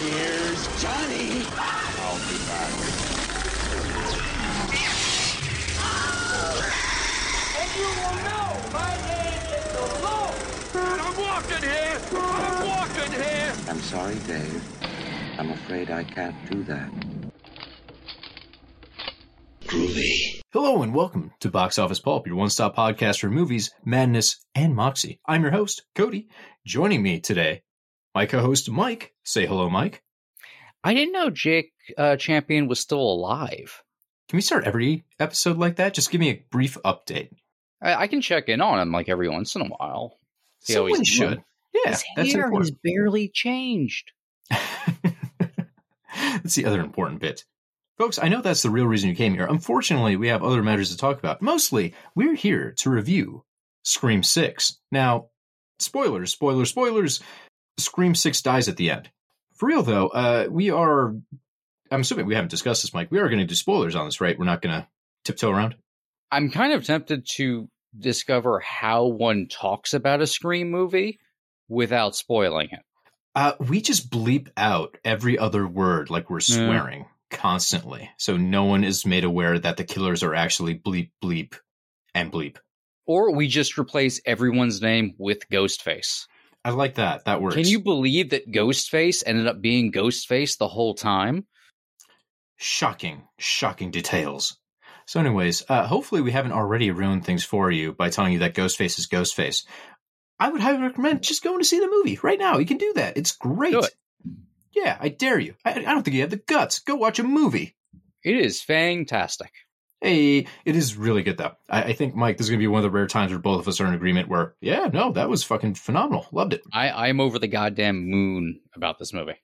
Here's Johnny. I'll be back. And you will know my name is the Lord. I'm walking here. I'm walking here. I'm sorry, Dave. I'm afraid I can't do that. Groovy. Hello and welcome to Box Office Pulp, your one-stop podcast for movies, madness, and moxie. I'm your host, Cody. Joining me today, my co-host Mike. Say hello, Mike. I didn't know Jake uh, Champion was still alive. Can we start every episode like that? Just give me a brief update. I, I can check in on him like every once in a while. See Someone should. doing. Yeah, His that's hair has barely changed. that's the other important bit. Folks, I know that's the real reason you came here. Unfortunately, we have other matters to talk about. Mostly, we're here to review Scream 6. Now, spoilers, spoilers, spoilers. Scream 6 dies at the end. For real, though, uh, we are. I'm assuming we haven't discussed this, Mike. We are going to do spoilers on this, right? We're not going to tiptoe around. I'm kind of tempted to discover how one talks about a Scream movie without spoiling it. Uh, we just bleep out every other word like we're Yeah. swearing constantly. So no one is made aware that the killers are actually bleep, bleep, and bleep. Or we just replace everyone's name with Ghostface. I like that. That works. Can you believe that Ghostface ended up being Ghostface the whole time? Shocking, shocking details. So, anyways, uh, hopefully we haven't already ruined things for you by telling you that Ghostface is Ghostface. I would highly recommend just going to see the movie right now. You can do that. It's great. It. Yeah, I dare you. I, I don't think you have the guts. Go watch a movie. It is fantastic. Hey, it is really good though. I, I think Mike, this is gonna be one of the rare times where both of us are in agreement. Where, yeah, no, that was fucking phenomenal. Loved it. I, I'm over the goddamn moon about this movie.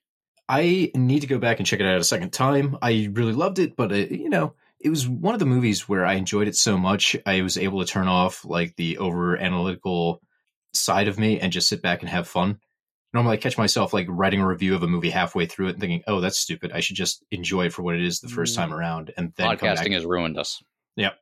I need to go back and check it out a second time. I really loved it, but uh, you know, it was one of the movies where I enjoyed it so much I was able to turn off like the over analytical side of me and just sit back and have fun. Normally, I catch myself like writing a review of a movie halfway through it and thinking, "Oh, that's stupid. I should just enjoy it for what it is the first time around." And then Podcasting has ruined us. Yep.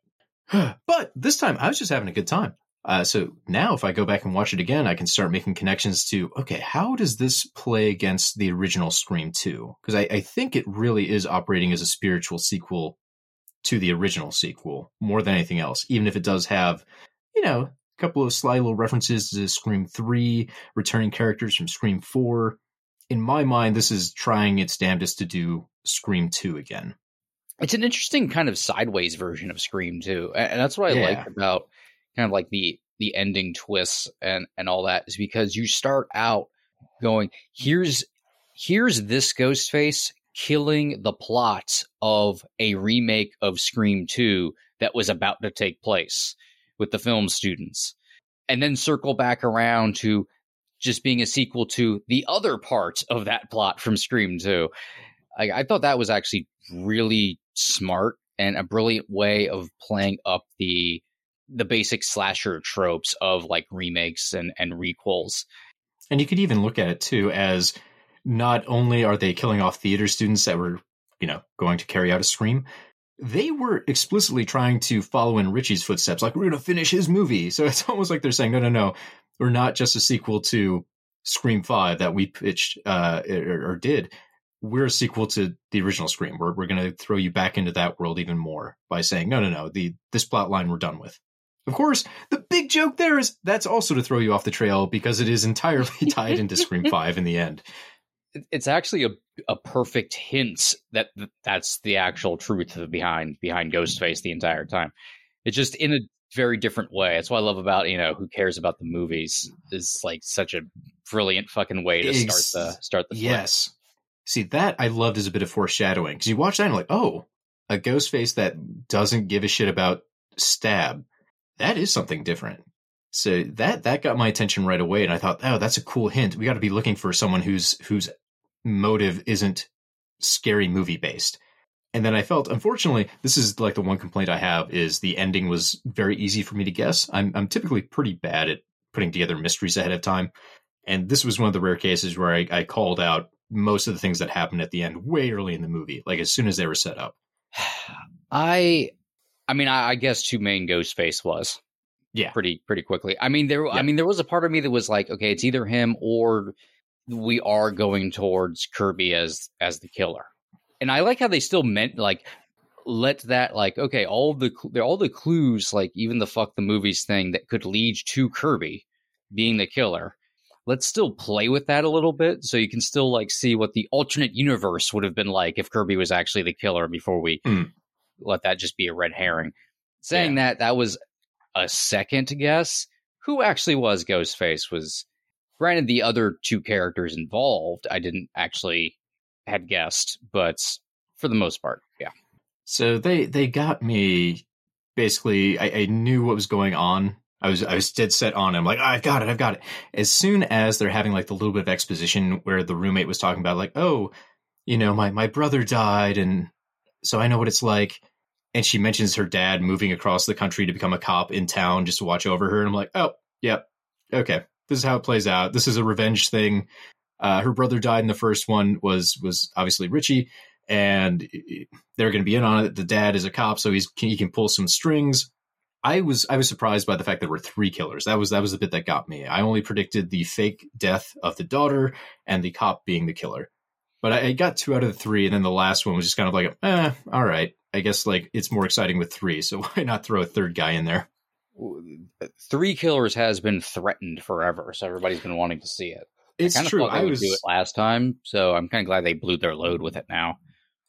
but this time I was just having a good time. Uh, so now if I go back and watch it again, I can start making connections to, okay, how does this play against the original Scream 2? Because I, I think it really is operating as a spiritual sequel to the original sequel more than anything else, even if it does have, you know, a couple of sly little references to Scream 3, returning characters from Scream 4. In my mind, this is trying its damnedest to do Scream 2 again. It's an interesting kind of sideways version of Scream 2. and that's what I Yeah. like about kind of like the the ending twists and and all that is because you start out going here's here's this Ghostface killing the plot of a remake of Scream 2 that was about to take place with the film students and then circle back around to just being a sequel to the other part of that plot from Scream 2. I, I thought that was actually really smart and a brilliant way of playing up the the basic slasher tropes of like remakes and and requels. And you could even look at it too as not only are they killing off theater students that were, you know, going to carry out a scream, they were explicitly trying to follow in Richie's footsteps. Like, we're going to finish his movie. So it's almost like they're saying, no, no, no, we're not just a sequel to Scream 5 that we pitched uh, or, or did. We're a sequel to the original Scream. We're, we're going to throw you back into that world even more by saying, no, no, no, the this plot line we're done with. Of course, the big joke there is that's also to throw you off the trail because it is entirely tied into Scream 5 in the end. It- It's actually a a perfect hint that that's the actual truth behind behind Ghostface the entire time. It's just in a very different way. That's what I love about you know who cares about the movies is like such a brilliant fucking way to Ex- start the start the. Yes. See, that I loved as a bit of foreshadowing because you watch that and you're like, oh, a ghost face that doesn't give a shit about stab. That is something different. So that that got my attention right away, and I thought, oh, that's a cool hint. We got to be looking for someone who's whose motive isn't scary movie based. And then I felt, unfortunately, this is like the one complaint I have is the ending was very easy for me to guess. I'm I'm typically pretty bad at putting together mysteries ahead of time, and this was one of the rare cases where I, I called out most of the things that happened at the end way early in the movie, like as soon as they were set up. I, I mean, I, I guess two main Ghostface was Yeah. pretty pretty quickly. I mean, there, Yeah. I mean, there was a part of me that was like, okay, it's either him or we are going towards Kirby as as the killer. And I like how they still meant like let that like okay all the all the clues like even the fuck the movies thing that could lead to Kirby being the killer. Let's still play with that a little bit so you can still like see what the alternate universe would have been like if Kirby was actually the killer before we Hmm. let that just be a red herring. Saying that that was a second guess. Who actually was Ghostface was granted the other two characters involved I didn't actually had guessed, but for the most part, yeah. So they they got me. Basically, I, I knew what was going on. I was I was dead set on. it. I'm like, I've got it, I've got it. As soon as they're having like the little bit of exposition where the roommate was talking about like, oh, you know, my my brother died, and so I know what it's like. And she mentions her dad moving across the country to become a cop in town just to watch over her. And I'm like, oh, yep, okay, this is how it plays out. This is a revenge thing. Uh, her brother died in the first one. Was was obviously Richie, and they're going to be in on it. The dad is a cop, so he's he can pull some strings. I was I was surprised by the fact there were three killers. That was that was the bit that got me. I only predicted the fake death of the daughter and the cop being the killer, but I, I got two out of the three, and then the last one was just kind of like, eh, all right. I guess like it's more exciting with three, so why not throw a third guy in there? Three Killers has been threatened forever, so everybody's been wanting to see it. It's I true. I would was do it last time, so I'm kind of glad they blew their load with it now.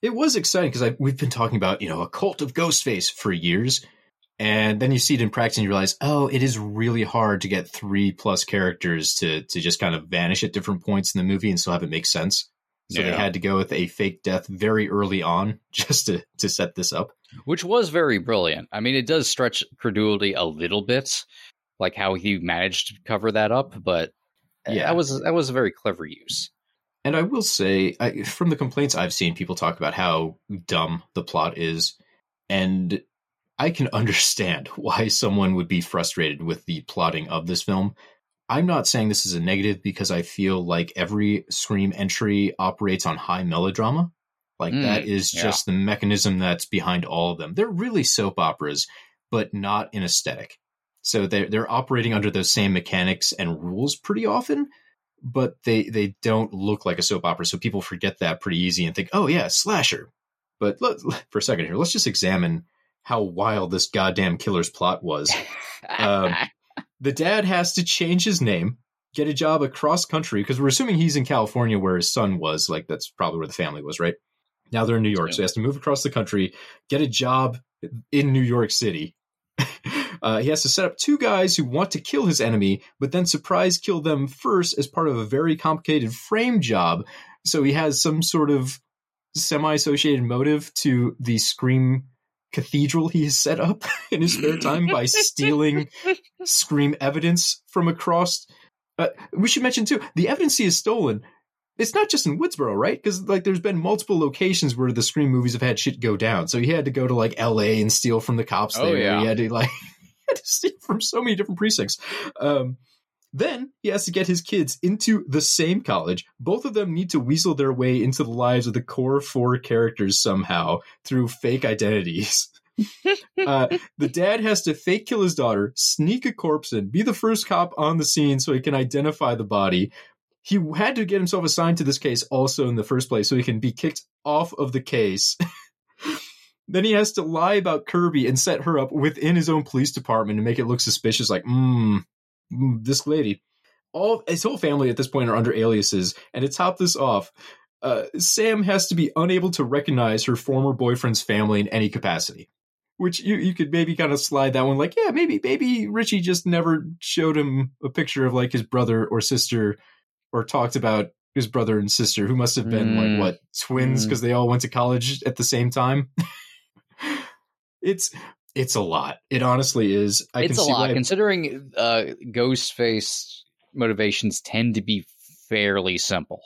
it was exciting because we've been talking about you know a cult of Ghostface for years, and then you see it in practice and you realize, oh, it is really hard to get three plus characters to to just kind of vanish at different points in the movie and still have it make sense. So they had to go with a fake death very early on just to to set this up. which was very brilliant. I mean, it does stretch credulity a little bit, like how he managed to cover that up, but Yeah. yeah, that was that was a very clever use. And I will say, I, from the complaints I've seen, people talk about how dumb the plot is, and I can understand why someone would be frustrated with the plotting of this film. I'm not saying this is a negative because I feel like every Scream entry operates on high melodrama. Like Mm, that is yeah. just the mechanism that's behind all of them. They're really soap operas, but not in aesthetic. So they're they're operating under those same mechanics and rules pretty often, but they they don't look like a soap opera. So people forget that pretty easy and think, oh yeah, slasher. But let, for a second here, let's just examine how wild this goddamn killer's plot was. Um, the dad has to change his name, get a job across country because we're assuming he's in California where his son was. Like that's probably where the family was, right? Now they're in New York, so he has to move across the country, get a job in New York City. Uh, he has to set up two guys who want to kill his enemy, but then surprise kill them first as part of a very complicated frame job. So he has some sort of semi-associated motive to the Scream cathedral he has set up in his spare time by stealing Scream evidence from across. Uh, we should mention too the evidence he has stolen. It's not just in Woodsboro, right? Because like there's been multiple locations where the Scream movies have had shit go down. So he had to go to like L.A. and steal from the cops Oh, there. yeah. He had to like he had to steal from so many different precincts. Um, then he has to get his kids into the same college. Both of them need to weasel their way into the lives of the core four characters somehow through fake identities. uh, the dad has to fake kill his daughter, sneak a corpse in, be the first cop on the scene so he can identify the body. He had to get himself assigned to this case also in the first place so he can be kicked off of the case. then he has to lie about Kirby and set her up within his own police department and make it look suspicious, like, mm, mm, this lady. All his whole family at this point are under aliases, and to top this off, uh, Sam has to be unable to recognize her former boyfriend's family in any capacity. Which you, you could maybe kind of slide that one, like, yeah, maybe maybe Richie just never showed him a picture of like his brother or sister, or talked about his brother and sister, who must have been Mm. like what twins Mm. because they all went to college at the same time. it's it's a lot. It honestly is. I it's a lot considering uh, Ghostface motivations tend to be fairly simple.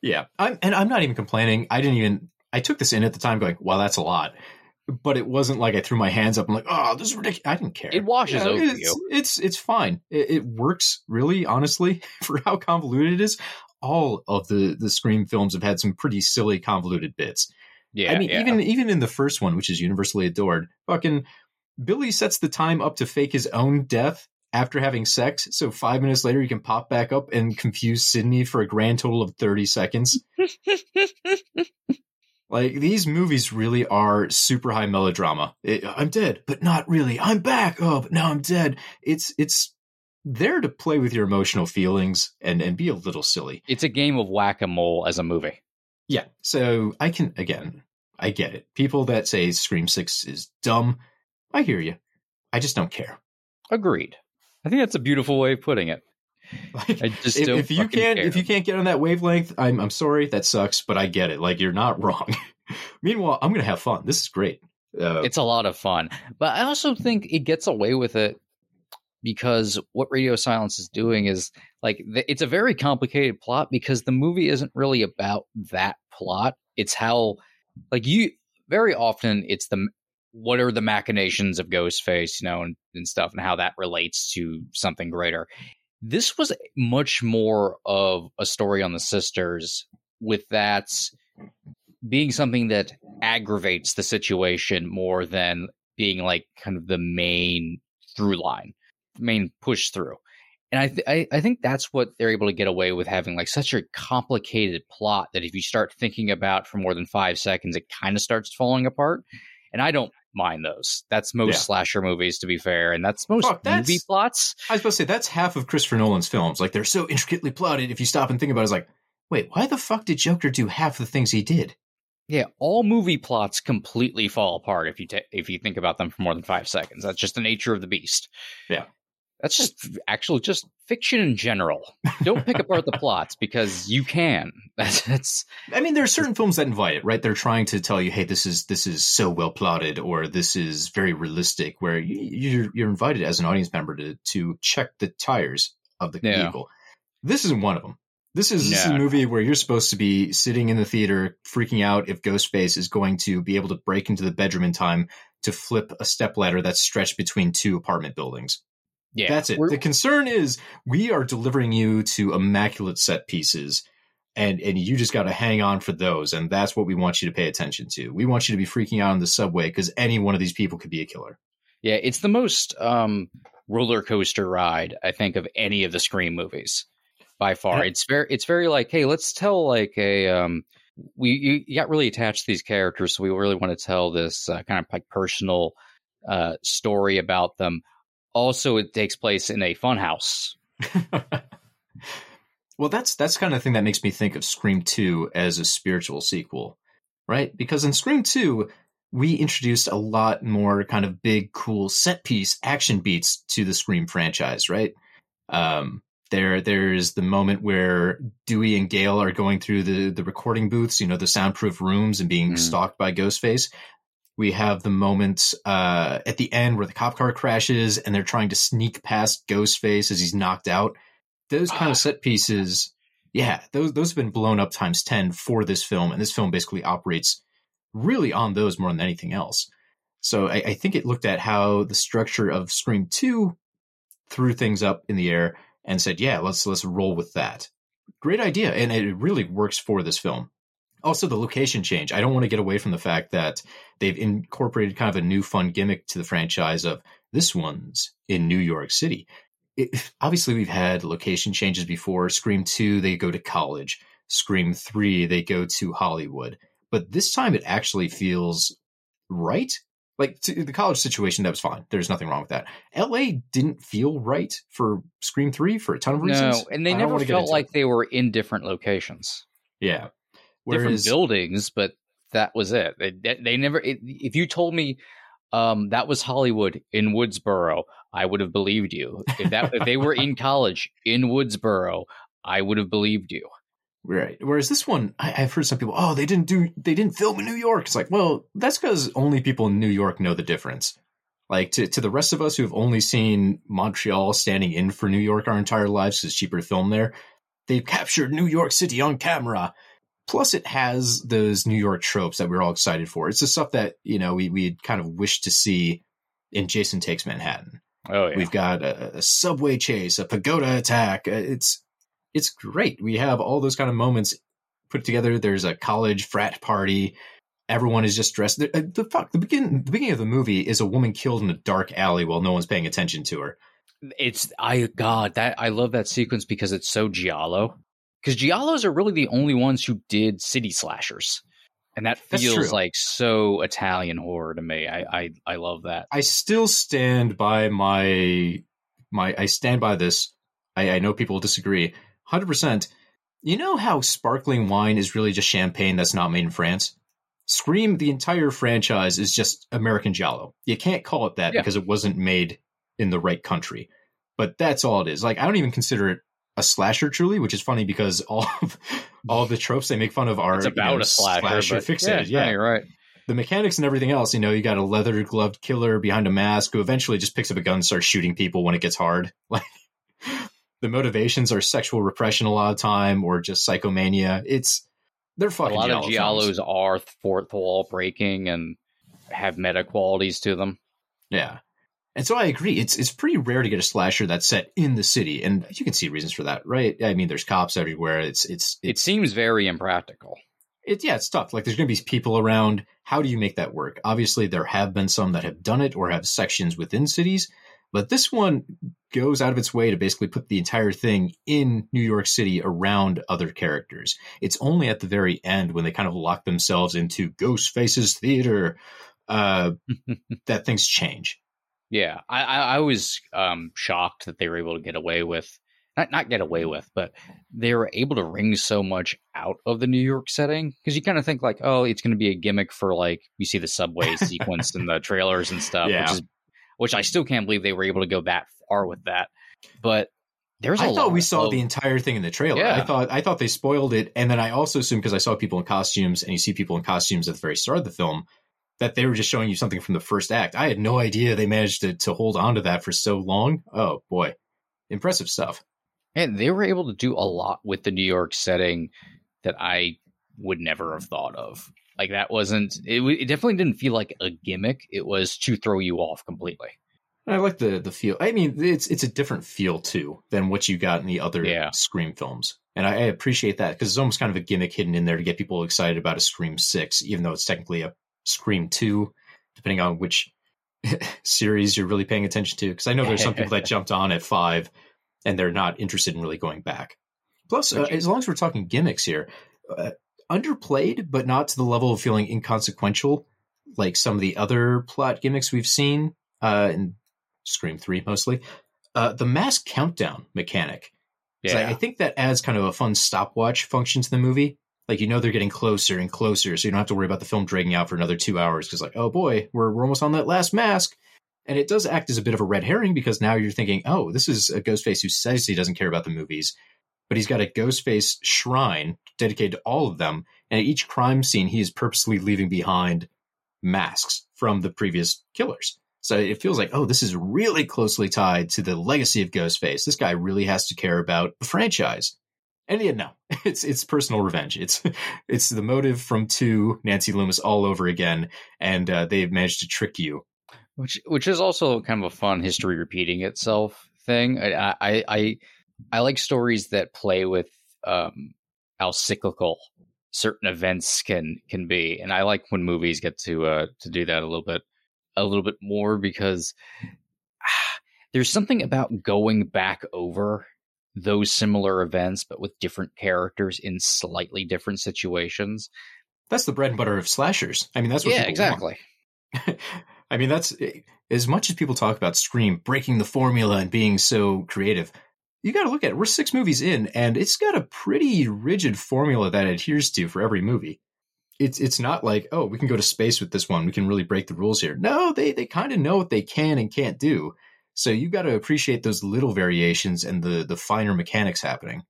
Yeah, I'm, and I'm not even complaining. I didn't even. I took this in at the time, going, "Wow, that's a lot," but it wasn't like I threw my hands up. I'm like, "Oh, this is ridiculous." I didn't care. It washes over it's, you. It's it's fine. It, it works really, honestly, for how convoluted it is. All of the the Scream films have had some pretty silly, convoluted bits. Yeah, I mean, yeah. even even in the first one, which is universally adored, fucking Billy sets the time up to fake his own death after having sex, so five minutes later you can pop back up and confuse Sidney for a grand total of 30 seconds. like, these movies really are super high melodrama. It, I'm dead, but not really. I'm back. Oh, but now I'm dead. It's, it's there to play with your emotional feelings and, and be a little silly. It's a game of whack a mole as a movie. Yeah. So I can, again, I get it. People that say Scream 6 is dumb, I hear you. I just don't care. Agreed. I think that's a beautiful way of putting it. Like, I just if, if you can't care. if you can't get on that wavelength, I'm I'm sorry, that sucks, but I get it. Like you're not wrong. Meanwhile, I'm gonna have fun. This is great. Uh, it's a lot of fun. But I also think it gets away with it because what Radio Silence is doing is like it's a very complicated plot because the movie isn't really about that plot. It's how like you very often it's the what are the machinations of Ghostface, you know, and, and stuff and how that relates to something greater. This was much more of a story on the sisters with that being something that aggravates the situation more than being like kind of the main through line, main push through. And I, th- I I think that's what they're able to get away with having like such a complicated plot that if you start thinking about for more than five seconds, it kind of starts falling apart. And I don't mind those. That's most Yeah. slasher movies, to be fair, and that's most Fuck, that's- movie plots. I was supposed to say that's half of Christopher Nolan's films. Like they're so intricately plotted. If you stop and think about it, it's like, wait, why the fuck did Joker do half the things he did? Yeah, all movie plots completely fall apart if you ta- if you think about them for more than five seconds. That's just the nature of the beast. Yeah. That's just actually just fiction in general. Don't pick apart the plots because you can. That's, that's I mean, there are certain films that invite it, right? They're trying to tell you, hey, this is this is so well plotted, or this is very realistic, where you, you're you're invited as an audience member to to check the tires of the Yeah. vehicle. This isn't one of them. This is, this is a No. movie where you're supposed to be sitting in the theater, freaking out if Ghostface is going to be able to break into the bedroom in time to flip a stepladder that's stretched between two apartment buildings. Yeah. That's it. We're- The concern is we are delivering you to immaculate set pieces and and you just got to hang on for those and that's what we want you to pay attention to. We want you to be freaking out on the subway cuz any one of these people could be a killer. yeah, it's the most um, roller coaster ride I think of any of the Scream movies by far. Yeah. It's very it's very like, hey, let's tell like a um, we you, you got really attached to these characters, so we really want to tell this uh, kind of like personal uh, story about them. Also, it takes place in a funhouse. well, that's that's kind of the thing that makes me think of Scream 2 as a spiritual sequel, right? Because in Scream 2, we introduced a lot more kind of big, cool set piece action beats to the Scream franchise, right? Um, there, there's the moment where Dewey and Gale are going through the the recording booths, you know, the soundproof rooms, and being Mm. stalked by Ghostface. We have the moment uh, at the end where the cop car crashes and they're trying to sneak past Ghostface as he's knocked out. Those kind of set pieces, yeah, those those have been blown up times ten for this film, and this film basically operates really on those more than anything else. So I, I think it looked at how the structure of Scream Two threw things up in the air and said, "Yeah, let's let's roll with that." Great idea, and it really works for this film. Also, the location change. I don't want to get away from the fact that they've incorporated kind of a new fun gimmick to the franchise of this one's in New York City. It, obviously, we've had location changes before. Scream 2, they go to college. Scream 3, they go to Hollywood. But this time it actually feels right. Like to the college situation, that was fine. There's nothing wrong with that. LA didn't feel right for Scream 3 for a ton of reasons. No, and they I never felt like it. they were in different locations. Yeah. Different buildings, but that was it. They, they, never. It, if you told me um, that was Hollywood in Woodsboro, I would have believed you. If that if they were in college in Woodsboro, I would have believed you. Right. Whereas this one, I, I've heard some people, oh, they didn't do, they didn't film in New York. It's like, well, that's because only people in New York know the difference. Like to, to the rest of us who have only seen Montreal standing in for New York our entire lives because it's cheaper to film there, they've captured New York City on camera. Plus, it has those New York tropes that we're all excited for. It's the stuff that you know we we kind of wish to see in Jason Takes Manhattan. Oh yeah, We've got a, a subway chase, a bodega attack. Uh, It's it's great. We have all those kind of moments put together. There's a college frat party. Everyone is just dressed. The, uh, the fuck the begin the beginning of the movie is a woman killed in a dark alley while no one's paying attention to her. It's I God that I love that sequence because it's so giallo. Because giallos are really the only ones who did city slashers, and that feels like so Italian horror to me. I I, I love that. I still stand by my my. I stand by this. I, I know people disagree. Hundred percent. You know how sparkling wine is really just champagne that's not made in France. Scream, the entire franchise is just American Giallo. You can't call it that Yeah. because it wasn't made in the right country. But that's all it is. Like I don't even consider it a slasher truly, which is funny because all of, all of the tropes they make fun of are It's you about know, a slasher, but fixated. Yeah, yeah, you're right. the mechanics and everything else, you know, you got a leather gloved killer behind a mask who eventually just picks up a gun and starts shooting people when it gets hard. Like the motivations are sexual repression a lot of time or just psychomania. It's they're fucking A lot of films. giallos are fourth wall breaking and have meta qualities to them. Yeah. And so I agree. It's it's pretty rare to get a slasher that's set in the city, and you can see reasons for that, right? I mean, there's cops everywhere. It's it's It seems very impractical. it, yeah, it's tough. Like there's going to be people around. How do you make that work? Obviously, there have been some that have done it or have sections within cities, but this one goes out of its way to basically put the entire thing in New York City around other characters. It's only at the very end when they kind of lock themselves into Ghostface's theater uh, that things change. Yeah, I, I, I was um, shocked that they were able to get away with not not get away with, but they were able to wring so much out of the New York setting because you kind of think like, oh, it's going to be a gimmick for like you see the subway sequence in the trailers and stuff, Yeah. which is which I still can't believe they were able to go that far with that. But there's a I thought we saw of- the entire thing in the trailer. Yeah. I thought I thought they spoiled it, and then I also assumed because I saw people in costumes, and you see people in costumes at the very start of the film, that they were just showing you something from the first act. I had no idea they managed to to hold on to that for so long. Oh boy, impressive stuff. And they were able to do a lot with the New York setting that I would never have thought of. Like that wasn't it, it definitely didn't feel like a gimmick. It was to throw you off completely. I like the the feel. I mean, it's it's a different feel too than what you got in the other Yeah. Scream films, and I, I appreciate that because it's almost kind of a gimmick hidden in there to get people excited about a Scream Six, even though it's technically a Scream Two, depending on which series you're really paying attention to. Because I know there's some people that jumped on at five, and they're not interested in really going back. Plus, uh, as long as we're talking gimmicks here, uh, underplayed but not to the level of feeling inconsequential, like some of the other plot gimmicks we've seen uh, in Scream 3 mostly. Uh, the mass countdown mechanic. 'Cause I, I think that adds kind of a fun stopwatch function to the movie. Like, you know, they're getting closer and closer, so you don't have to worry about the film dragging out for another two hours because, like, oh boy, we're, we're almost on that last mask. And it does act as a bit of a red herring because now you're thinking, oh, this is a Ghostface who says he doesn't care about the movies, but he's got a Ghostface shrine dedicated to all of them. And at each crime scene, he is purposely leaving behind masks from the previous killers. So it feels like, oh, this is really closely tied to the legacy of Ghostface. This guy really has to care about the franchise. And yet, no, it's it's personal revenge. It's it's the motive from two Nancy Loomis all over again, and uh, they've managed to trick you. which which is also kind of a fun history repeating itself thing. I I I, I like stories that play with um, how cyclical certain events can can be, and I like when movies get to uh, to do that a little bit a little bit more because ah, there's something about going back over those similar events but with different characters in slightly different situations. That's the bread and butter of slashers. I mean, that's what yeah, exactly. I mean, that's eh, as much as people talk about Scream breaking the formula and being so creative. You got to look at it. We're six movies in, and it's got a pretty rigid formula that it adheres to for every movie. It's it's not like oh we can go to space with this one. We can really break the rules here. No, they they kind of know what they can and can't do. So you've got to appreciate those little variations and the the finer mechanics happening.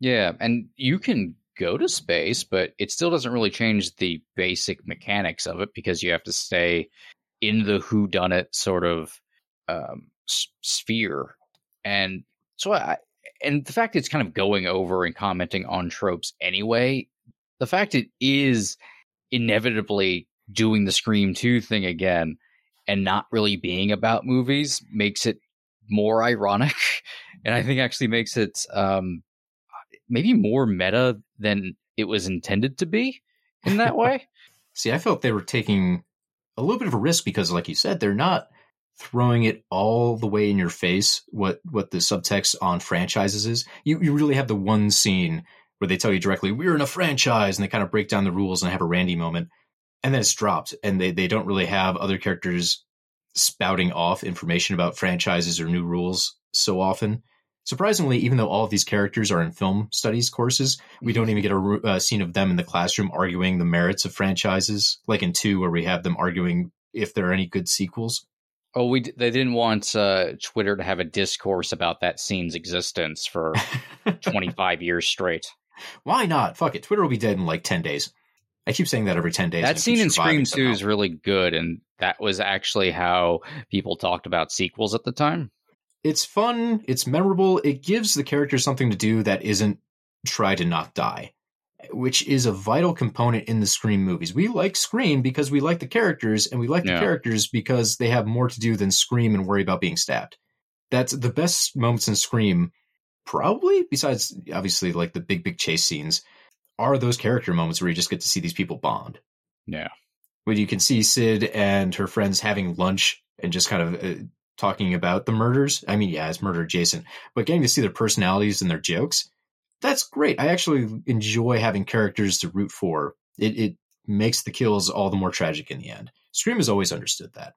Yeah, and you can go to space, but it still doesn't really change the basic mechanics of it because you have to stay in the who done it sort of um, s- sphere. And so I and the fact it's kind of going over and commenting on tropes anyway, the fact it is inevitably doing the Scream 2 thing again and not really being about movies makes it more ironic and I think actually makes it um maybe more meta than it was intended to be in that way. See, I felt they were taking a little bit of a risk because, like you said, they're not throwing it all the way in your face what what the subtext on franchises is. You you really have the one scene where they tell you directly we're in a franchise and they kind of break down the rules and have a Randy moment, and then it's dropped and they they don't really have other characters spouting off information about franchises or new rules so often. Surprisingly, even though all of these characters are in film studies courses, we don't even get a uh, scene of them in the classroom arguing the merits of franchises, like in two, where we have them arguing if there are any good sequels. Oh, we d- they didn't want uh, Twitter to have a discourse about that scene's existence for 25 years straight. Why not? Fuck it. Twitter will be dead in like 10 days. I keep saying that every 10 days. That scene in Scream 2 is really good, and that was actually how people talked about sequels at the time. It's fun. It's memorable. It gives the characters something to do that isn't try to not die, which is a vital component in the Scream movies. We like Scream because we like the characters, and we like Yeah. the characters because they have more to do than scream and worry about being stabbed. That's the best moments in Scream, probably, besides obviously like the big, big chase scenes, are those character moments where you just get to see these people bond. Yeah. when you can see Sid and her friends having lunch and just kind of uh, talking about the murders. I mean, yeah, it's murder adjacent, but getting to see their personalities and their jokes, that's great. I actually enjoy having characters to root for. It, it makes the kills all the more tragic in the end. Scream has always understood that.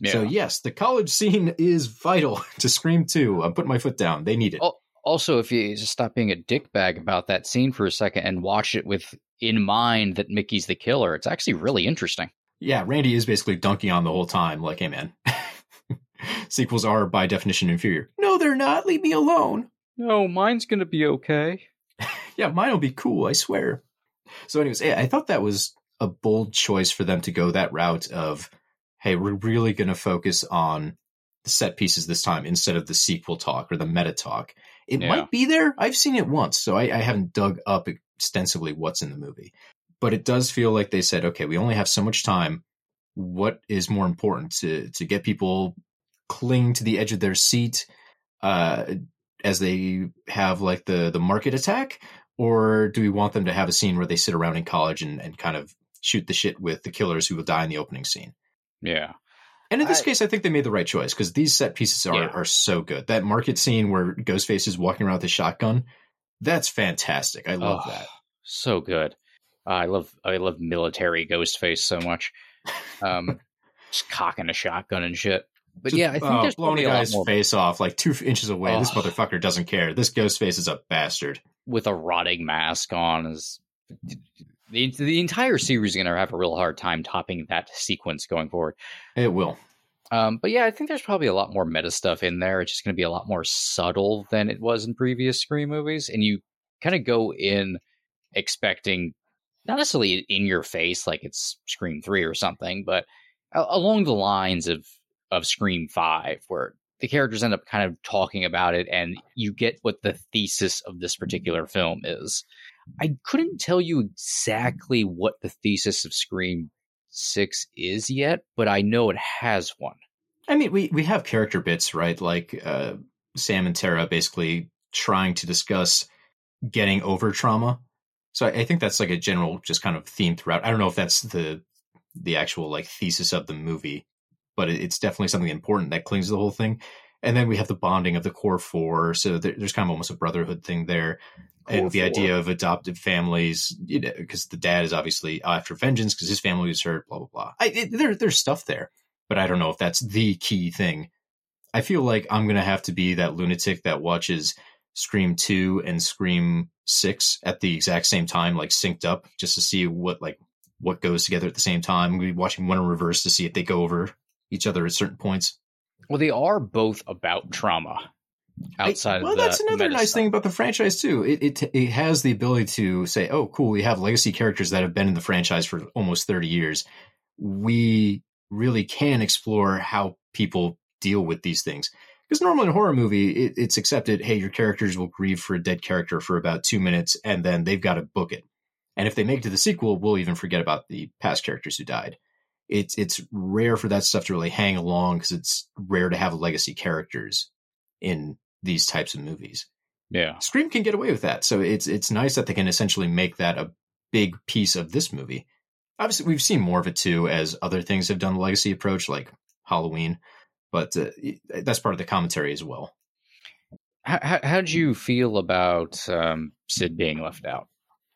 Yeah. So yes, the college scene is vital to Scream 2. I'm putting my foot down. They need it. Oh. Also, if you just stop being a dickbag about that scene for a second and watch it with in mind that Mickey's the killer, it's actually really interesting. Yeah, Randy is basically dunking on the whole time, like, hey man, sequels are by definition inferior. No, they're not. Leave me alone. No, mine's gonna be okay. Yeah, mine will be cool, I swear. So, anyways, yeah, I thought that was a bold choice for them to go that route of, hey, we're really going to focus on the set pieces this time instead of the sequel talk or the meta talk. It Yeah. might be there. I've seen it once, so I, I haven't dug up extensively what's in the movie. But it does feel like they said, okay, we only have so much time. What is more important to to get people cling to the edge of their seat uh, as they have like the the market attack, or do we want them to have a scene where they sit around in college and, and kind of shoot the shit with the killers who will die in the opening scene? Yeah. And in this I- case, I think they made the right choice because these set pieces are, Yeah. are so good. That market scene where Ghostface is walking around with a shotgun, that's fantastic. I love Oh, that. So good. Uh, I love I love military Ghostface so much. Um, just cocking a shotgun and shit. But Just, yeah, I think uh, there's blowing a guy's face off like two inches away. This Oh. motherfucker doesn't care. This Ghostface is a bastard. with a rotting mask on. Is the the entire series is going to have a real hard time topping that sequence going forward. It will. Um, but yeah, I think there's probably a lot more meta stuff in there. It's just going to be a lot more subtle than it was in previous Scream movies, and you kind of go in expecting not necessarily in your face like it's Scream three or something, but a- along the lines of of Scream five, where the characters end up kind of talking about it, and you get what the thesis of this particular film is. I couldn't tell you exactly what the thesis of Scream six is yet, but I know it has one. I mean, we, we have character bits, right? Like uh, Sam and Tara basically trying to discuss getting over trauma. So I, I think that's like a general, just kind of theme throughout. I don't know if that's the the actual like thesis of the movie, but it, it's definitely something important that clings to the whole thing. And then we have the bonding of the core four, so there, there's kind of almost a brotherhood thing there, Core and the four. idea of adopted families, you know, because the dad is obviously after vengeance because his family was hurt, blah blah blah. I, it, there, there's stuff there but I don't know if that's the key thing. I feel like I'm going to have to be that lunatic that watches Scream 2 and Scream 6 at the exact same time, like synced up, just to see what like what goes together at the same time. I'm going to be watching one in reverse to see if they go over each other at certain points. Well, they are both about trauma outside I- of well, that's another meta nice thing about the franchise too. It, it it has the ability to say, "Oh, cool, we have legacy characters that have been in the franchise for almost 30 years. We really can explore how people deal with these things." Because normally in a horror movie, it, it's accepted, hey, your characters will grieve for a dead character for about two minutes, and then they've got to book it. And if they make it to the sequel, we'll even forget about the past characters who died. It's it's rare for that stuff to really hang along because it's rare to have legacy characters in these types of movies. Yeah. Scream can get away with that, so it's it's nice that they can essentially make that a big piece of this movie. Obviously, we've seen more of it too, as other things have done the legacy approach, like Halloween. but uh, that's part of the commentary as well. How, how, how'd you feel about um, Sid being left out?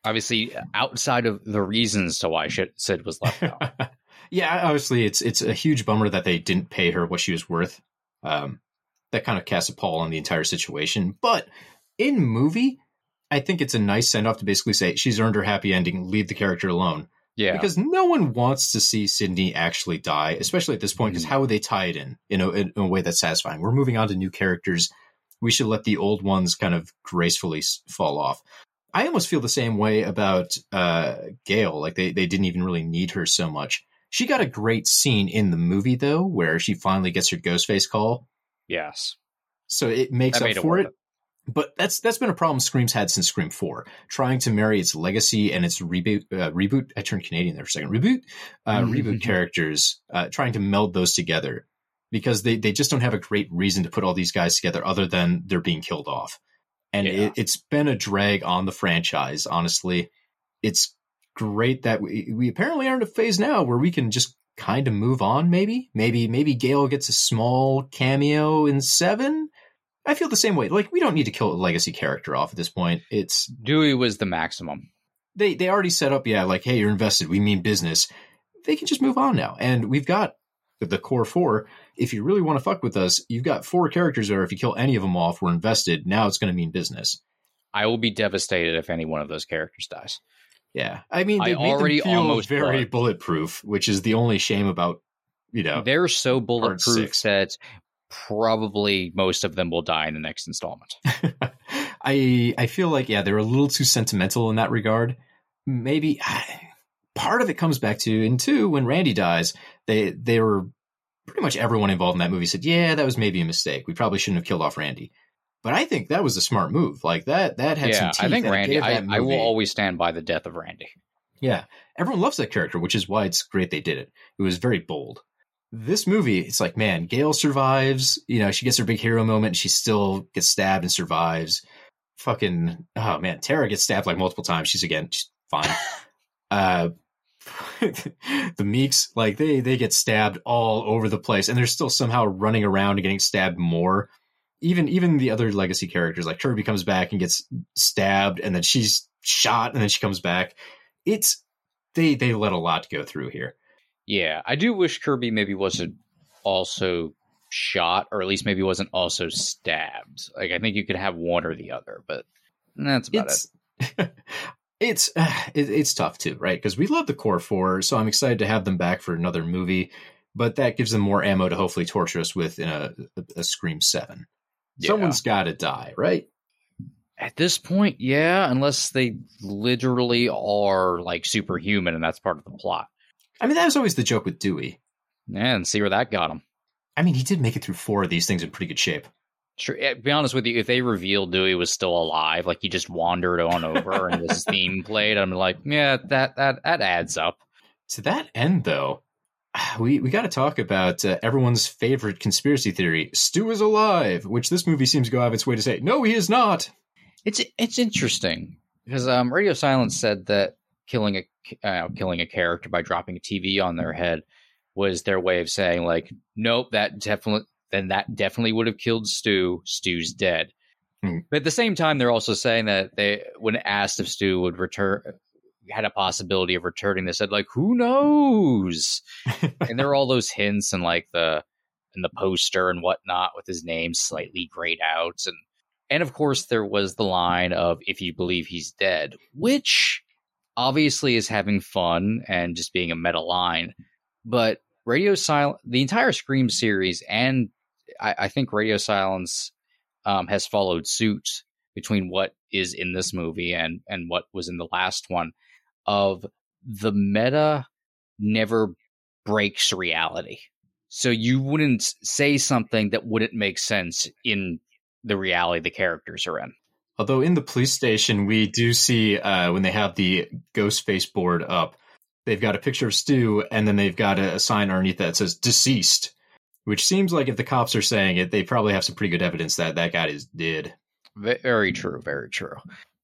Obviously, outside of the reasons to why Sid was left out. yeah, obviously, it's it's a huge bummer that they didn't pay her what she was worth. Um, that kind of casts a pall on the entire situation. But in movie, I think it's a nice send off to basically say she's earned her happy ending. Leave the character alone. Yeah, because no one wants to see Sidney actually die, especially at this point. Because how would they tie it in in a, in a way that's satisfying? We're moving on to new characters. We should let the old ones kind of gracefully fall off. I almost feel the same way about uh, Gale. Like they, they didn't even really need her so much. She got a great scene in the movie though, where she finally gets her Ghostface call. Yes. So it makes That up made it for it. But that's that's been a problem Scream's had since Scream Four, trying to marry its legacy and its reboot. Uh, reboot. I turned Canadian there for a second. Reboot. Uh, reboot characters, uh, trying to meld those together because they they just don't have a great reason to put all these guys together other than they're being killed off, and Yeah. it, it's been a drag on the franchise. Honestly, it's great that we we apparently are in a phase now where we can just kind of move on. Maybe maybe maybe Gale gets a small cameo in seven. I feel the same way. Like we don't need to kill a legacy character off at this point. It's Dewey was the maximum. they they already set up. Yeah, like hey, you're invested. We mean business. They can just move on now, and we've got the core four. If you really want to fuck with us, you've got four characters there. If you kill any of them off, we're invested. Now it's going to mean business. I will be devastated if any one of those characters dies. Yeah, I mean, I they made already feel almost very blood. bulletproof, which is the only shame about you know. They're so bulletproof that probably most of them will die in the next installment. I I feel like yeah, they're a little too sentimental in that regard. Maybe ah, part of it comes back to in two when Randy dies, they they were pretty much everyone involved in that movie said, yeah, that was maybe a mistake. We probably shouldn't have killed off Randy. But I think that was a smart move. Like that that had yeah, some I think that Randy. I, I will always stand by the death of Randy. Yeah, everyone loves that character, which is why it's great they did it. It was very bold. This movie, it's like, man, Gale survives. You know, she gets her big hero moment. And she still gets stabbed and survives. Fucking, oh man, Tara gets stabbed like multiple times. She's again she's fine. uh, the Meeks, like they they get stabbed all over the place, and they're still somehow running around and getting stabbed more. Even even the other legacy characters, like Kirby comes back and gets stabbed, and then she's shot, and then she comes back it's they they let a lot go through here. Yeah, I do wish Kirby maybe wasn't also shot, or at least maybe wasn't also stabbed. Like I think you could have one or the other, but that's about it. It's it's uh, it, it's tough too, right? Because we love the core four, so I'm excited to have them back for another movie. But that gives them more ammo to hopefully torture us with in a, a, a Scream Seven. Yeah. Someone's got to die, right? At this point, yeah, unless they literally are like superhuman, and that's part of the plot. I mean, that was always the joke with Dewey. Yeah, and see where that got him. I mean, he did make it through four of these things in pretty good shape. Sure. eh, Be honest with you, if they revealed Dewey was still alive, like he just wandered on over and this theme played, I'm like, yeah, that that that adds up. To that end, though, we we got to talk about uh, everyone's favorite conspiracy theory: Stu is alive, which this movie seems to go out of its way to say, no, he is not. It's it's interesting because um, Radio Silence said that killing a uh, killing a character by dropping a TV on their head was their way of saying like, nope, that definitely then that definitely would have killed Stu. Stu's dead. Hmm. But at the same time, they're also saying that they, when asked if Stu would return, had a possibility of returning, they said like, who knows? and there are all those hints and like the and the poster and whatnot with his name slightly grayed out. And and of course there was the line of if you believe he's dead which obviously is having fun and just being a meta line. But radio silence the entire scream series and i, I think radio silence um, has followed suit between what is in this movie and and what was in the last one of the meta never breaks reality. So you wouldn't say something that wouldn't make sense in the reality the characters are in. Although in the police station, we do see uh, when they have the ghost face board up, they've got a picture of Stu, and then they've got a, a sign underneath that says "deceased," which seems like if the cops are saying it, they probably have some pretty good evidence that that guy is dead. Very true, very true.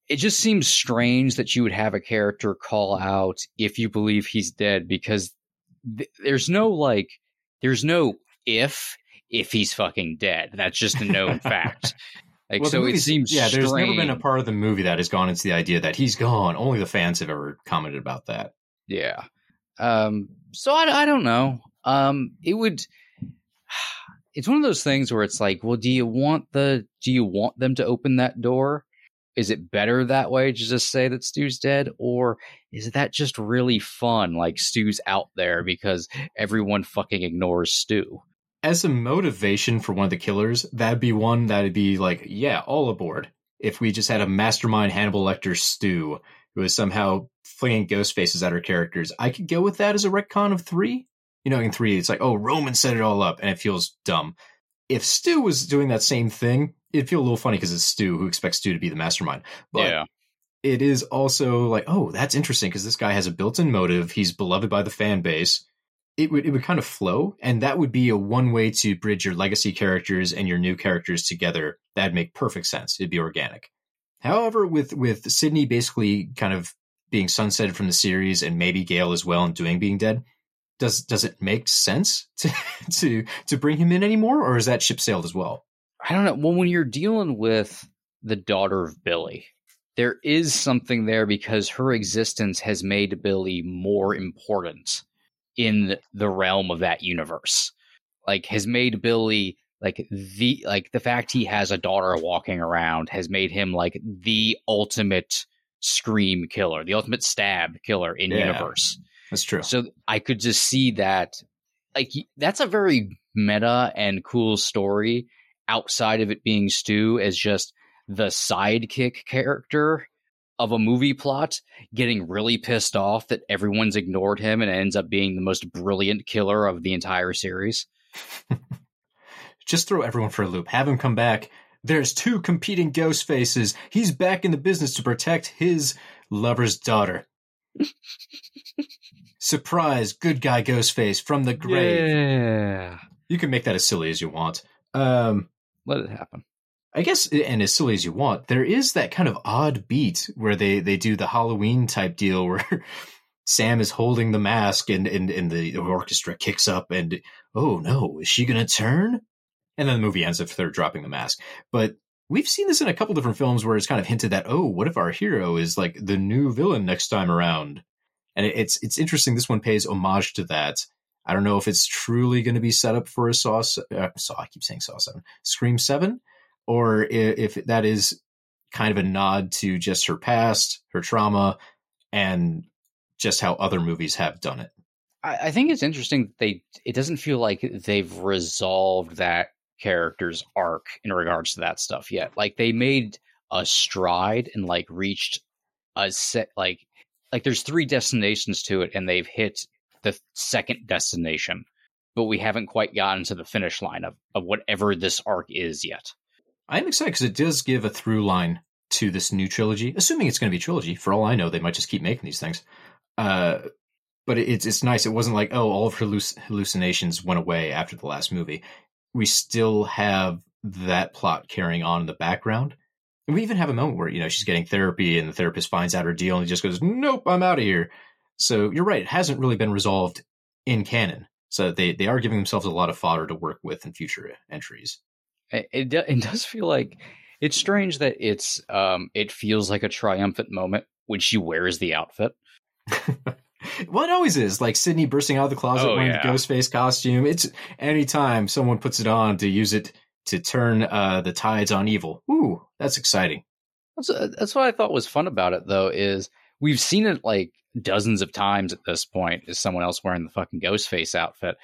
It just seems strange that you would have a character call out if you believe he's dead because th- there's no like there's no if if he's fucking dead. That's just a known fact. Like Well, so, it seems yeah. There's never been a part of the movie that has gone into the idea that he's gone. Only the fans have ever commented about that. Yeah. Um, so I, I don't know. Um, it would. It's one of those things where it's like, well, do you want the? Do you want them to open that door? Is it better that way to just say that Stu's dead, or is that just really fun? Like Stu's out there because everyone fucking ignores Stu. As a motivation for one of the killers, that'd be one that'd be like, yeah, all aboard. If we just had a mastermind Hannibal Lecter Stu who is somehow flinging ghost faces at our characters, I could go with that as a retcon of three. You know, in three, it's like, oh, Roman set it all up, and it feels dumb. If Stu was Dewey that same thing, it'd feel a little funny because it's Stu who expects Stu to be the mastermind. But yeah, it is also like, oh, that's interesting because this guy has a built-in motive. He's beloved by the fan base. It would it would kind of flow, and that would be a one way to bridge your legacy characters and your new characters together. That'd make perfect sense. It'd be organic. However, with with Sidney basically kind of being sunsetted from the series, and maybe Gale as well, and doing being dead, does does it make sense to to to bring him in anymore, or is that ship sailed as well? I don't know. Well, when you're dealing with the daughter of Billy, there is something there because her existence has made Billy more important in the realm of that universe. Like has made Billy like the like the fact he has a daughter walking around has made him like the ultimate scream killer, the ultimate stab killer in Yeah. universe. That's true. So I could just see that, like, that's a very meta and cool story outside of it being Stu as just the sidekick character of a movie plot getting really pissed off that everyone's ignored him and ends up being the most brilliant killer of the entire series. Just throw everyone for a loop. Have him come back. There's two competing ghost faces. He's back in the business to protect his lover's daughter. Surprise, good guy ghost face from the grave. Yeah. You can make that as silly as you want. Um, Let it happen. I guess, and as silly as you want, there is that kind of odd beat where they, they do the Halloween type deal where Sam is holding the mask and, and, and the orchestra kicks up and, oh no, is she going to turn? And then the movie ends if they're dropping the mask. But we've seen this in a couple different films where it's kind of hinted that, oh, what if our hero is like the new villain next time around? And it's, it's interesting. This one pays homage to that. I don't know if it's truly going to be set up for a Saw, s- uh, Saw, I keep saying Saw 7, Scream 7, or i- if that is kind of a nod to just her past, her trauma, and just how other movies have done it. I, I think it's interesting they it doesn't feel like they've resolved that character's arc in regards to that stuff yet. Like they made a stride and like reached a set like like there's three destinations to it and they've hit the second destination, but we haven't quite gotten to the finish line of, of whatever this arc is yet. I'm excited because it does give a through line to this new trilogy, assuming it's going to be a trilogy. For all I know, they might just keep making these things. Uh, but it's it's nice. It wasn't like oh, all of her halluc- hallucinations went away after the last movie. We still have that plot carrying on in the background. And we even have a moment where you know she's getting therapy, and the therapist finds out her deal, and he just goes, "Nope, I'm out of here." So you're right; it hasn't really been resolved in canon. So they they are giving themselves a lot of fodder to work with in future entries. It, it, do- it does feel like it's strange that it's um it feels like a triumphant moment when she wears the outfit. well, it always is. Like Sidney bursting out of the closet Oh, wearing yeah. the ghost face costume. It's anytime someone puts it on to use it to turn uh, the tides on evil. Ooh, that's exciting. That's, uh, that's what I thought was fun about it, though, is we've seen it like dozens of times at this point. Is someone else wearing the fucking ghost face outfit?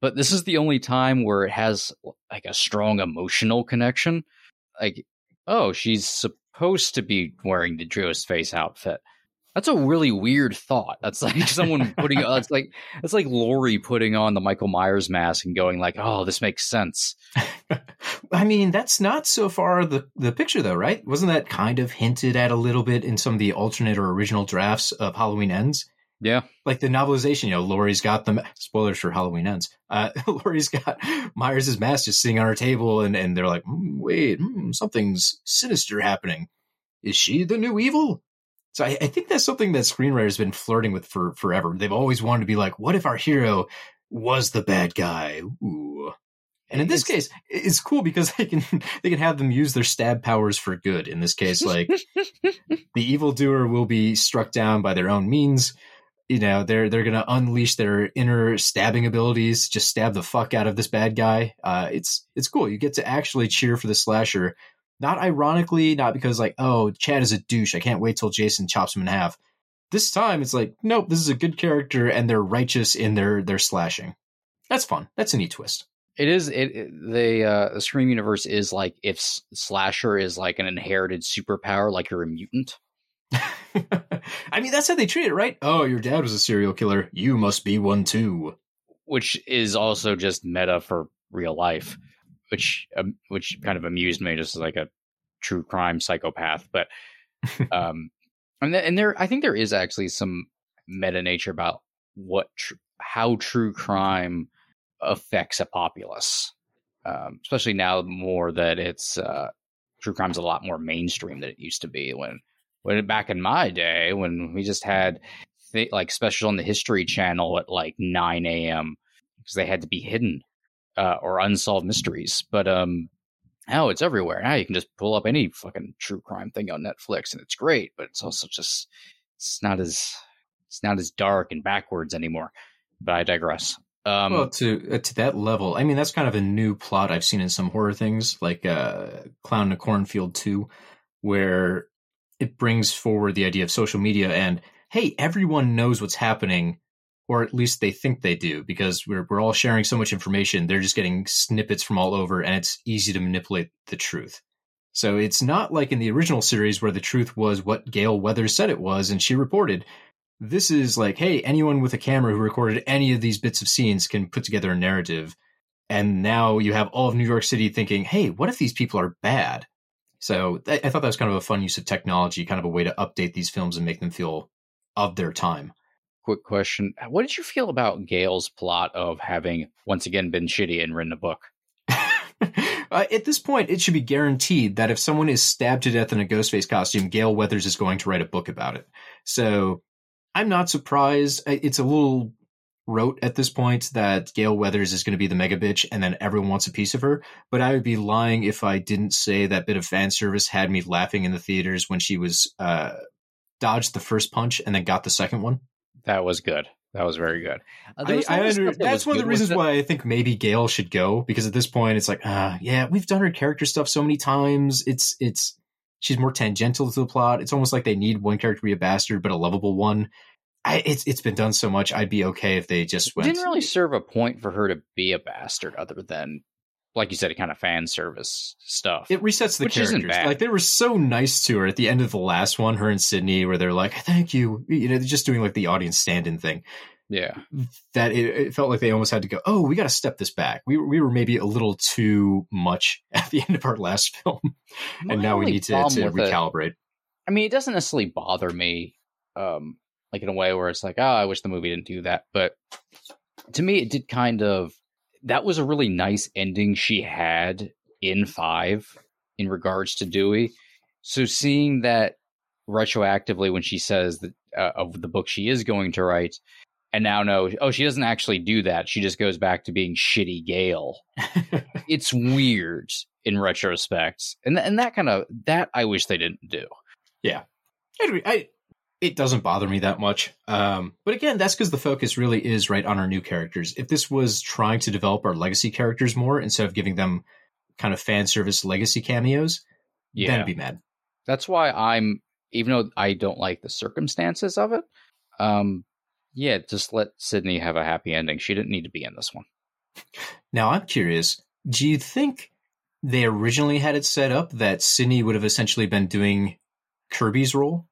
But this is the only time where it has like a strong emotional connection. Like, oh, she's supposed to be wearing the ghost face outfit. That's a really weird thought. That's like someone putting. uh, it's like it's like Laurie putting on the Michael Myers mask and going like, "Oh, this makes sense." I mean, that's not so far the, the picture, though, right? Wasn't that kind of hinted at a little bit in some of the alternate or original drafts of Halloween Ends? Yeah, Like the novelization, you know, Laurie's got the spoilers for Halloween Ends. Uh, Laurie's got Myers' mask just sitting on her table, and, and they're like, "Hmm, wait, hmm, something's sinister happening. Is she the new evil? So I, I think that's something that screenwriters have been flirting with for forever. They've always wanted to be like, what if our hero was the bad guy? Ooh. And in this It's- case, it's cool because they can they can have them use their stab powers for good. In this case, like the evildoer will be struck down by their own means. You know, they're they're gonna unleash their inner stabbing abilities, just stab the fuck out of this bad guy. Uh, it's it's cool. You get to actually cheer for the slasher, not ironically, not because like, oh, Chad is a douche. I can't wait till Jason chops him in half. This time, it's like, nope, this is a good character, and they're righteous in their their slashing. That's fun. That's a neat twist. It is it, it the uh, the Scream universe is like if slasher is like an inherited superpower, like you're a mutant. I mean, that's how they treat it, right? Oh, your dad was a serial killer. You must be one too. which is also just meta for real life, which um, which kind of amused me, just like a true crime psychopath. But um, and th- and there, I think there is actually some meta nature about what tr- how true crime affects a populace, um, especially now more that it's uh, true crime's a lot more mainstream than it used to be when when back in my day when we just had th- like special on the History Channel at like 9 a.m. because they had to be hidden uh, or unsolved mysteries. But um, now it's everywhere. Now you can just pull up any fucking true crime thing on Netflix, and it's great. But it's also just it's not as it's not as dark and backwards anymore. But I digress. Um, well, to uh, to that level, I mean, that's kind of a new plot I've seen in some horror things, like uh, Clown in a Cornfield Two, where it brings forward the idea of social media and hey, everyone knows what's happening, or at least they think they do, because we're we're all sharing so much information. They're just getting snippets from all over, and it's easy to manipulate the truth. So it's not like in the original series where the truth was what Gale Weathers said it was, and she reported. This is like, hey, anyone with a camera who recorded any of these bits of scenes can put together a narrative. And now you have all of New York City thinking, hey, what if these people are bad? So I I thought that was kind of a fun use of technology, kind of a way to update these films and make them feel of their time. Quick question: What did you feel about Gale's plot of having once again been shitty and written a book? uh, at this point, it should be guaranteed that if someone is stabbed to death in a Ghostface costume, Gale Weathers is going to write a book about it. So I'm not surprised. It's a little rote at this point that Gail Weathers is going to be the mega bitch and then everyone wants a piece of her. But I would be lying if I didn't say that bit of fan service had me laughing in the theaters when she was uh, dodged the first punch and then got the second one. That was good. That was very good. Uh, I, was I of under, that that's one of the reasons why I think maybe Gale should go because at this point it's like, ah, yeah, we've done her character stuff so many times. It's it's she's more tangential to the plot. It's almost like they need one character to be a bastard, but a lovable one. I, it's it's been done so much. I'd be okay if they just It went. didn't really serve a point for her to be a bastard, other than, like you said, a kind of fan service stuff. It resets the Which isn't bad. Like they were so nice to her at the end of the last one, her and Sidney, where they're like, "Thank you," you know, they're just doing like the audience stand-in thing. yeah, that it, it felt like they almost had to go, oh, we got to step this back. We, we were maybe a little too much at the end of our last film. My and now we need to, to with it- recalibrate. I mean, it doesn't necessarily bother me, um, like in a way where it's like, oh, I wish the movie didn't do that. But to me, it did kind of. That was a really nice ending she had in five in regards to Dewey. So seeing that retroactively when she says that uh, of the book she is going to write, and now no, oh, she doesn't actually do that. She just goes back to being shitty Gale. it's weird in retrospect, and and that kind of that I wish they didn't do. Anyway, I, it doesn't bother me that much. Um, but again, that's because the focus really is right on our new characters. If this was trying to develop our legacy characters more instead of giving them kind of fan service legacy cameos, then Yeah, I'd be mad. that's why I'm even though I don't like the circumstances of it. Um, yeah, just let Sidney have a happy ending. She didn't need to be in this one. Now, I'm curious. Do you think they originally had it set up that Sidney would have essentially been doing Kirby's role?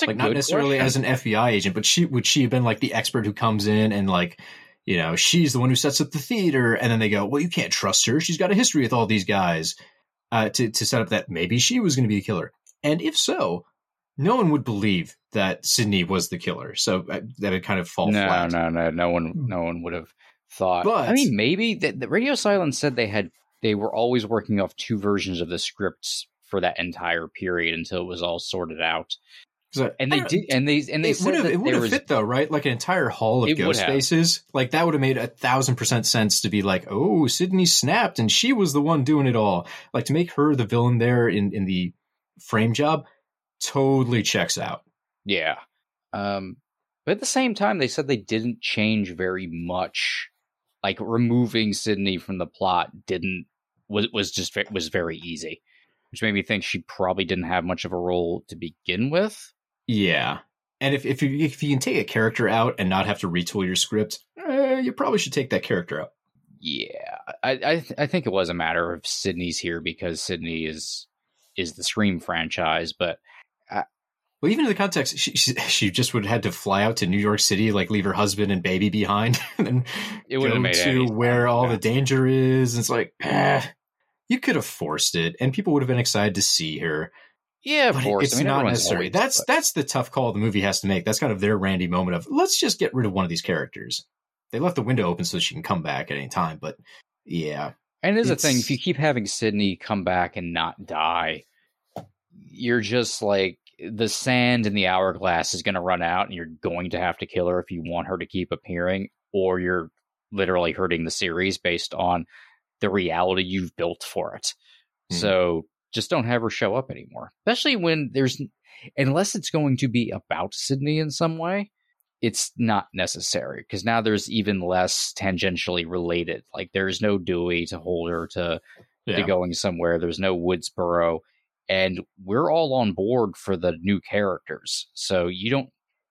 It's like not necessarily question. as an FBI agent, but she would she have been like the expert who comes in and like, you know, she's the one who sets up the theater, and then they go, well, you can't trust her. She's got a history with all these guys. Uh, to to set up that maybe she was going to be a killer, and if so, no one would believe that Sidney was the killer. So uh, that would kind of fall no, flat. no, no, no one, no one would have thought. But- I mean, maybe the, the Radio Silence said they had they were always working off two versions of the scripts for that entire period until it was all sorted out. I- and they did, and they and they would have that it would have fit though, right? Like an entire hall of ghost faces. Like that would have made a thousand percent sense to be like, oh, Sidney snapped and she was the one doing it all. Like to make her the villain there in in the frame job totally checks out. Yeah. Um, but at the same time, they said they didn't change very much. Like removing Sidney from the plot didn't was was just was very easy, which made me think she probably didn't have much of a role to begin with. Yeah. And if if you if you can take a character out and not have to retool your script, eh, you probably should take that character out. Yeah, I I, th- I think it was a matter of Sidney's here because Sidney is is the Scream franchise, but Well, even in the context, she she, she just would have had to fly out to New York City, like leave her husband and baby behind, and then It have made to where sense, all yeah. the danger is. And It's like, eh, you could have forced it, and people would have been excited to see her. Yeah, of but course. it's I mean, not everyone's necessary. always- That's but- that's the tough call the movie has to make. That's kind of their Randy moment of let's just get rid of one of these characters. They left the window open so she can come back at any time, but yeah, And it is a thing, if you keep having Sidney come back and not die, you're just like the sand in the hourglass is going to run out and you're going to have to kill her if you want her to keep appearing, or you're literally hurting the series based on the reality you've built for it. Hmm. So just don't have her show up anymore, especially when there's, unless it's going to be about Sidney in some way. It's not necessary because now there's even less tangentially related. Like there's no Dewey to hold her to yeah. to going somewhere. There's no Woodsboro, and we're all on board for the new characters. So you don't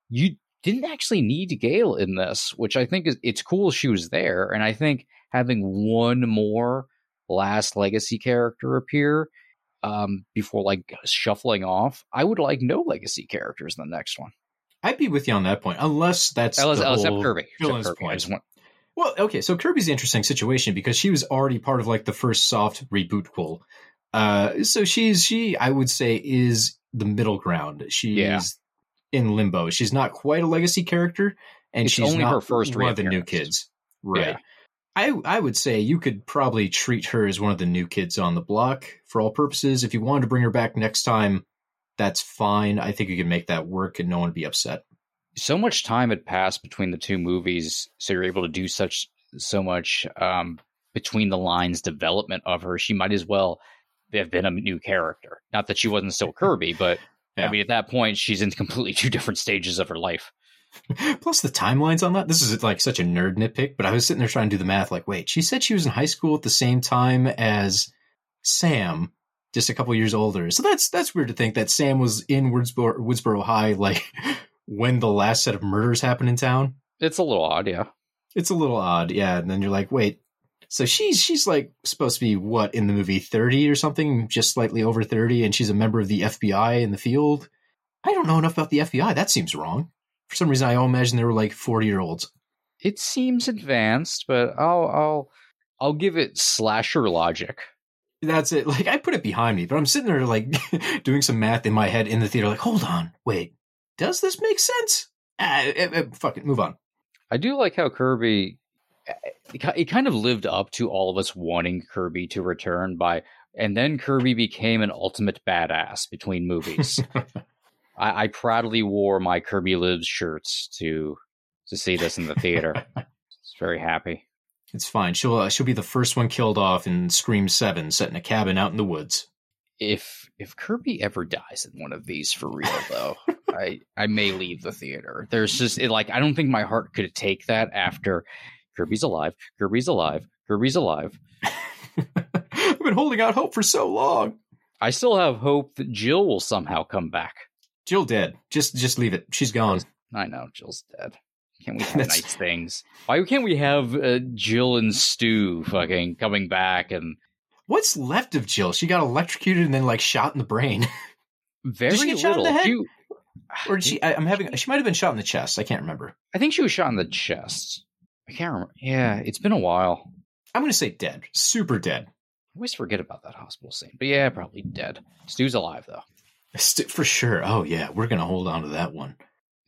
you didn't actually need Gale in this, which I think is it's cool she was there, and I think having one more last legacy character appear um, before like shuffling off, I would like no legacy characters in the next one. I'd be with you on that point, unless that's Unless, the whole Kirby. Kirby. Point. want- Well, okay, so Kirby's an interesting situation because she was already part of like the first soft reboot pool. Uh, so she's she I would say is the middle ground. She's Yeah. in limbo. She's not quite a legacy character, and It's she's only not her first one of the new kids. Right. Yeah. I I would say you could probably treat her as one of the new kids on the block for all purposes. If you wanted to bring her back next time, that's fine. I think you can make that work and no one would be upset. so much time had passed between the two movies, so you're able to do such so much um, between the lines development of her. She might as well have been a new character. Not that she wasn't still Kirby, but Yeah. I mean, at that point, she's in completely two different stages of her life. Plus the timelines on that. This is like such a nerd nitpick, but I was sitting there trying to do the math. Like, wait, she said she was in high school at the same time as Sam, just a couple years older. So that's that's weird to think that Sam was in Woodsboro, Woodsboro High like when the last set of murders happened in town. It's a little odd, yeah. It's a little odd, yeah. And then you're like, wait, so she's she's like supposed to be what in the movie thirty or something, just slightly over thirty, and she's a member of the FBI in the field. I don't know enough about the FBI. That seems wrong. For some reason, I all imagine they were like forty year olds. It seems advanced, but I'll I'll I'll give it slasher logic. That's it. Like I put it behind me, but I'm sitting there like doing some math in my head in the theater. Like, hold on, wait, does this make sense? Ah, eh, eh, fuck it, move on. I do like how Kirby it it kind of lived up to all of us wanting Kirby to return by and then Kirby became an ultimate badass between movies. I, I proudly wore my Kirby Lives shirts to to see this in the theater. It's very happy. It's fine. She'll uh, she'll be the first one killed off in Scream Seven, set in a cabin out in the woods. If if Kirby ever dies in one of these for real though, I I may leave the theater. There's just it, like I don't think my heart could take that after Kirby's alive, Kirby's alive, Kirby's alive. I've been holding out hope for so long. I still have hope that Jill will somehow come back. Jill dead. Just just leave it. She's gone. I know Jill's dead. Can't we have That's- nice things? Why can't we have uh, Jill and Stu fucking coming back and What's left of Jill? She got electrocuted and then like shot in the brain, very she get shot in little? the head? She- or did she? I, I'm having. She might have been shot in the chest. I can't remember. I think she was shot in the chest. I can't remember. Yeah, it's been a while. I'm gonna say dead. Super dead. I always forget about that hospital scene. But yeah, probably dead. Stu's alive though. St- For sure. Oh yeah, we're gonna hold on to that one.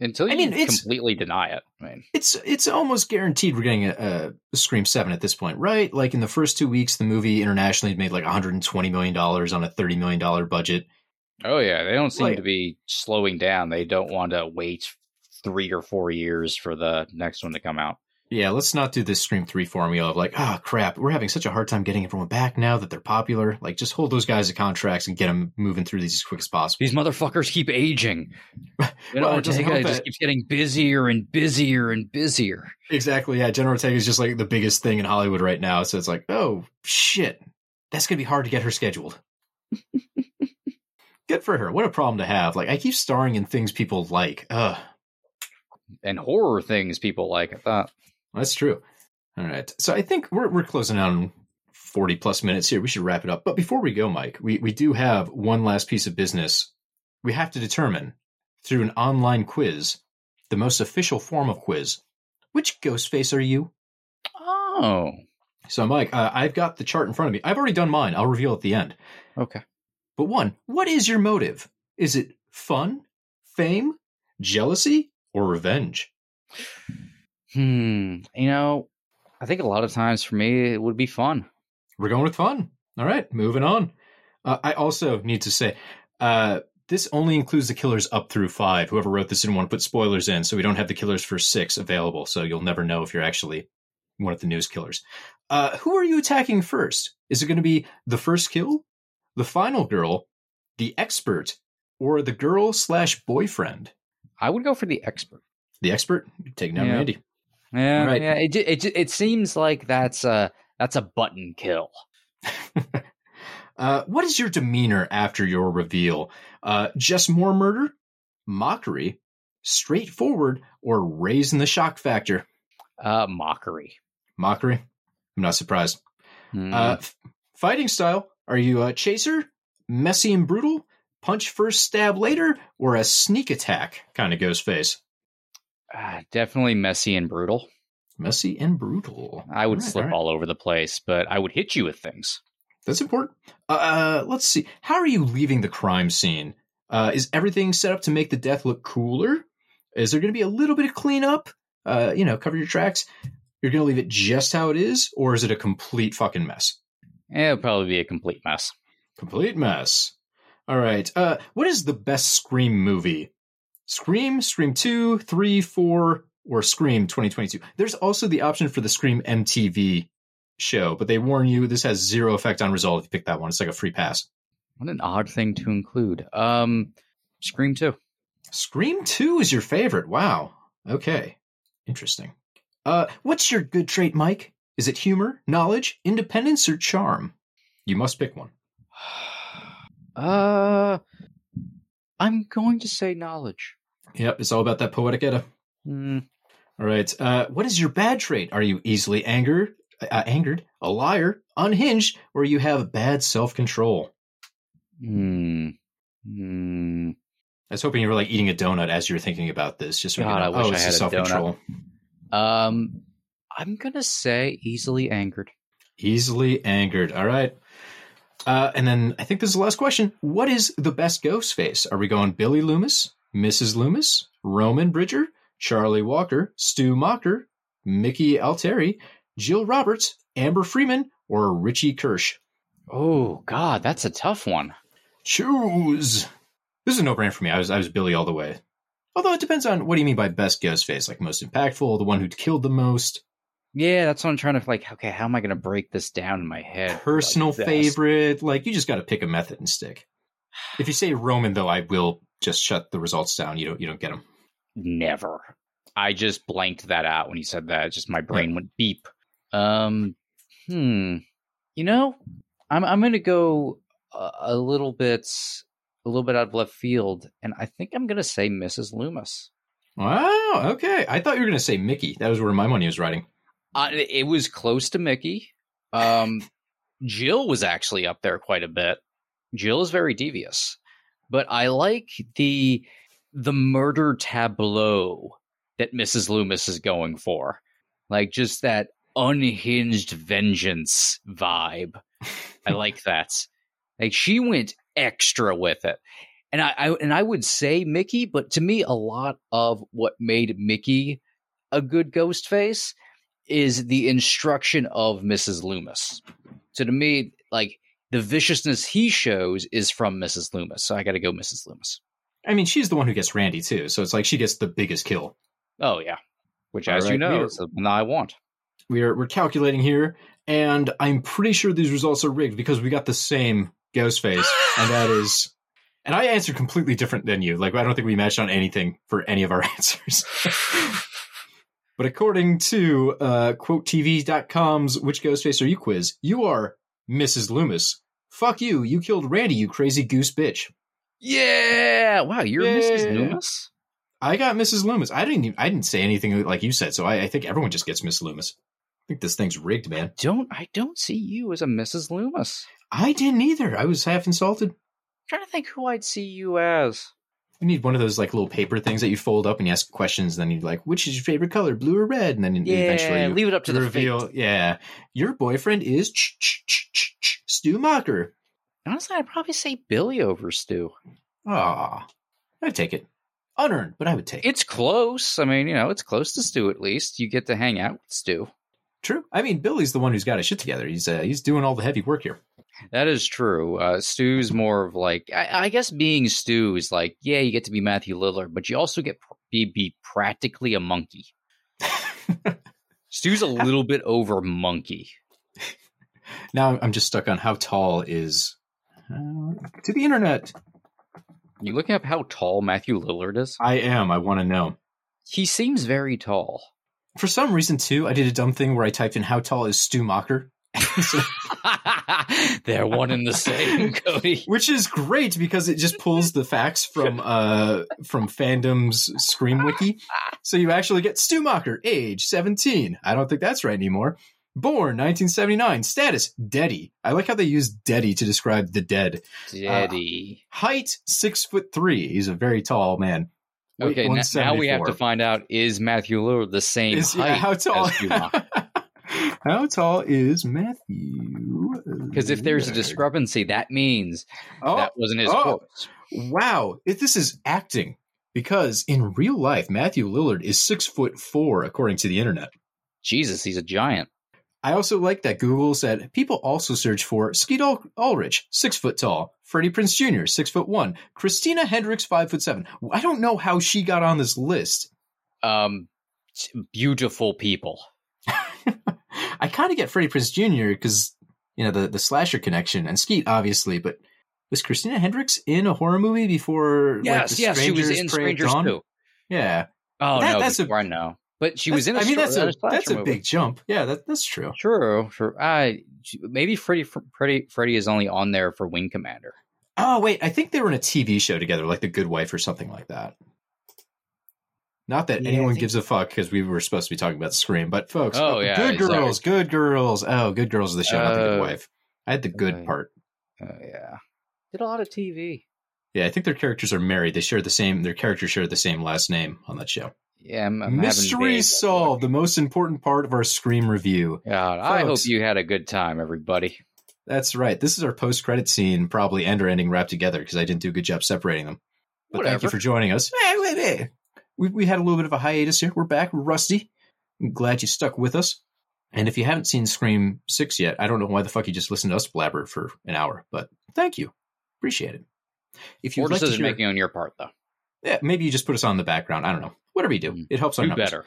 Until you I mean, completely deny it. I mean, It's it's almost guaranteed we're getting a, a Scream Seven at this point, right? Like in the first two weeks, the movie internationally made like 120 million dollars on a 30 million dollar budget. Oh yeah, they don't seem Like- to be slowing down. They don't want to wait three or four years for the next one to come out. Yeah, let's not do this Scream 3 formula of like, ah, crap, we're having such a hard time getting everyone back now that they're popular. Like, just hold those guys to contracts and get them moving through these as quick as possible. These motherfuckers keep aging. You know, Well, it doesn't Ortega help just keeps getting busier and busier and busier. Exactly. Yeah. Jenna Ortega is just like the biggest thing in Hollywood right now. So it's like, oh, shit. That's going to be hard to get her scheduled. Good for her. What a problem to have. Like, I keep starring in things people like. Ugh. And horror things people like. I thought. That's true. All right. So I think we're we're closing on 40 plus minutes here. We should wrap it up. But before we go, Mike, we, we do have one last piece of business. We have to determine through an online quiz, the most official form of quiz, which ghost face are you? Oh, So, Mike, uh, I've got the chart in front of me. I've already done mine. I'll reveal at the end. okay. But one, what is your motive? Is it fun, fame, jealousy, or revenge? Hmm. You know, I think a lot of times for me it would be fun. We're going with fun. All right, moving on. Uh, I also need to say, uh, this only includes the killers up through five. Whoever wrote this didn't want to put spoilers in, so we don't have the killers for six available. So you'll never know if you're actually one of the news killers. Uh, who are you attacking first? Is it going to be the first kill, the final girl, the expert, or the girl slash boyfriend? I would go for the expert. The expert Take down Yeah. Randy. Yeah, Right. yeah. It, ju- it it seems like that's a that's a button kill. uh, what is your demeanor after your reveal? Uh, just more murder, mockery, straightforward, or raising the shock factor? Uh, mockery. Mockery. I'm not surprised. Hmm. Uh, f- fighting style. Are you a chaser, messy and brutal, punch first, stab later, or a sneak attack kind of ghost face? Ah, definitely messy and brutal. Messy and brutal. I would All right, slip all right. all over the place, but I would hit you with things. That's important. Uh, let's see. How are you leaving the crime scene? Uh, is everything set up to make the death look cooler? Is there going to be a little bit of cleanup? Uh, you know, cover your tracks. You're going to leave it just how it is, or is it a complete fucking mess? It'll probably be a complete mess. Complete mess. All right. Uh, what is the best Scream movie? Scream, Scream 2, 3, 4, or Scream 2022? There's also the option for the Scream MTV show, but they warn you this has zero effect on result if you pick that one. It's like a free pass. What an odd thing to include. Um, Scream two. Scream 2 is your favorite. Wow. Okay. Interesting. Uh, what's your good trait, Mike? Is it humor, knowledge, independence, or charm? You must pick one. Uh, I'm going to say knowledge. Yep, it's all about that poetic edda. Hmm. All right. Uh, what is your bad trait? Are you easily angered, uh, angered, a liar, unhinged, or you have bad self control? Hmm. Hmm. I was hoping you were like eating a donut as you were thinking about this. Just so God, I wish oh, I had self control. Um, I'm gonna say easily angered. Easily angered. All right. Uh, and then I think this is the last question. What is the best ghost face? Are we going Billy Loomis, Mrs. Loomis, Roman Bridger, Charlie Walker, Stu Macher, Mickey Altieri, Jill Roberts, Amber Freeman, or Richie Kirsch? Oh God, that's a tough one. Choose. This is a no-brainer for me. I was I was Billy all the way. Although it depends on what do you mean by best ghost face? Like most impactful, the one who killed the most, Yeah, that's what I'm trying to like. Okay, how am I gonna break this down in my head? personal like favorite. Like you just got to pick a method and stick. If you say Roman, though, I will just shut the results down. You don't you don't get them. Never. I just blanked that out when you said that. It's just my brain went beep. Um, hmm. You know, I'm I'm gonna go a, a little bit a little bit out of left field, and I think I'm gonna say Mrs. Loomis. Wow. Okay. I thought you were going to say Mickey. That was where my money was riding. Uh, it was close to Mickey. Um, Jill was actually up there quite a bit. Jill is very devious, but I like the the murder tableau that Mrs. Loomis is going for, like just that unhinged vengeance vibe. I like that. Like she went extra with it. And I, I and I would say Mickey, but to me, a lot of what made Mickey a good ghost face is the instruction of Mrs. Loomis. So to me, like the viciousness he shows is from Mrs. Loomis. So I got to go Mrs. Loomis. I mean, she's the one who gets Randy too, so it's like she gets the biggest kill. Oh yeah, which All as you know is the one I want. We're we're calculating here, and I'm pretty sure these results are rigged because we got the same ghost face, and that is. And I answered completely different than you. Like I don't think we matched on anything for any of our answers. but according to uh, quotetv.com's "Which Ghost Face Are You?" quiz, you are Mrs. Loomis. Fuck you! You killed Randy, you crazy goose bitch. Yeah! Wow, you're Yeah. Mrs. Loomis. I got Mrs. Loomis. I didn't. Even, I didn't say anything like you said, so I, I think everyone just gets Miss Loomis. I think this thing's rigged, man. Don't I don't see you as a Mrs. Loomis. I didn't either. I was half insulted. trying to think who I'd see you as. You need one of those like little paper things that you fold up and you ask questions. And then you're like, which is your favorite color, blue or red? And then eventually you leave it up to the reveal. Yeah, your boyfriend is ch- ch- ch- ch- ch- Stu Macher. Honestly, I'd probably say Billy over Stu. Ah, I'd take it. Unearned, but I would take it. It's close. I mean, you know, it's close to Stu at least. You get to hang out with Stu. True. I mean, Billy's the one who's got his shit together. He's uh, he's doing all the heavy work here. That is true. Uh, Stu's more of like, I, I guess being Stu is like, yeah, you get to be Matthew Lillard, but you also get pr- be, be practically a monkey. Stu's a little bit over monkey. Now I'm just stuck on how tall is uh, to the internet. You looking up how tall Matthew Lillard is? I am. I want to know. He seems very tall. For some reason, too, I did a dumb thing where I typed in how tall is Stu Macher, So- They're one and the same, Cody. which is great because it just pulls the facts from uh from fandom's Scream Wiki. So you actually get Stu Macher, age 17. I don't think that's right anymore. Born 1979. Status Deady. I like how they use Deady to describe the dead. Daddy. Height six foot three. He's a very tall man. Weight, okay, now we have to find out is Matthew Lillard the same Is- height yeah, how tall? as Schumacher? How tall is Matthew? Because if there's a discrepancy, that means oh, that wasn't his oh. quote. wow! If this is acting, because in real life, Matthew Lillard is six foot four, according to the internet. Jesus, he's a giant. I also like that Google said people also search for Skeet Ul- Ulrich, six foot tall, Freddie Prinze Jr., six foot one, Christina Hendricks, five foot seven. I don't know how she got on this list. Um, beautiful people. I kind of get Freddie Prinze Jr. because you know the the slasher connection and Skeet obviously, but was Christina Hendricks in a horror movie before? like, Yes, The yes, she was in Strangers Dawn? too. Yeah, Oh That- no, that's a- before I know, but she was in. A I mean, that's a that's a movie. big jump. Yeah, that, that's true. True, true. I maybe Freddie, Freddie, Freddie is only on there for Wing Commander. Oh wait, I think they were in a TV show together, like The Good Wife or something like that. Not that Yeah, anyone gives a fuck because we were supposed to be talking about Scream, but folks, Oh, yeah, good sorry. girls, good girls. Oh, good girls of the show, not the Good Uh, Wife. I had the good uh, part. Oh yeah, did a lot of TV. Yeah, I think their characters are married. They share the same. Their characters share the same last name on that show. Yeah, I'm, I'm Mystery solved. The most important part of our Scream review. God, I hope you had a good time, everybody. That's right. This is our post-credit scene, probably end or ending wrapped together because I didn't do a good job separating them. But thank you for joining us. Hey, wait, wait. We we had a little bit of a hiatus here. We're back. We're rusty. I'm glad you stuck with us. And if you haven't seen Scream Six yet, I don't know why the fuck you just listened to us blabber for an hour, but thank you. Appreciate it. If Poor like decision hear, making on your part, though. yeah, maybe you just put us on the background. I don't know. Whatever you do, Mm. it helps our Do numbers. better.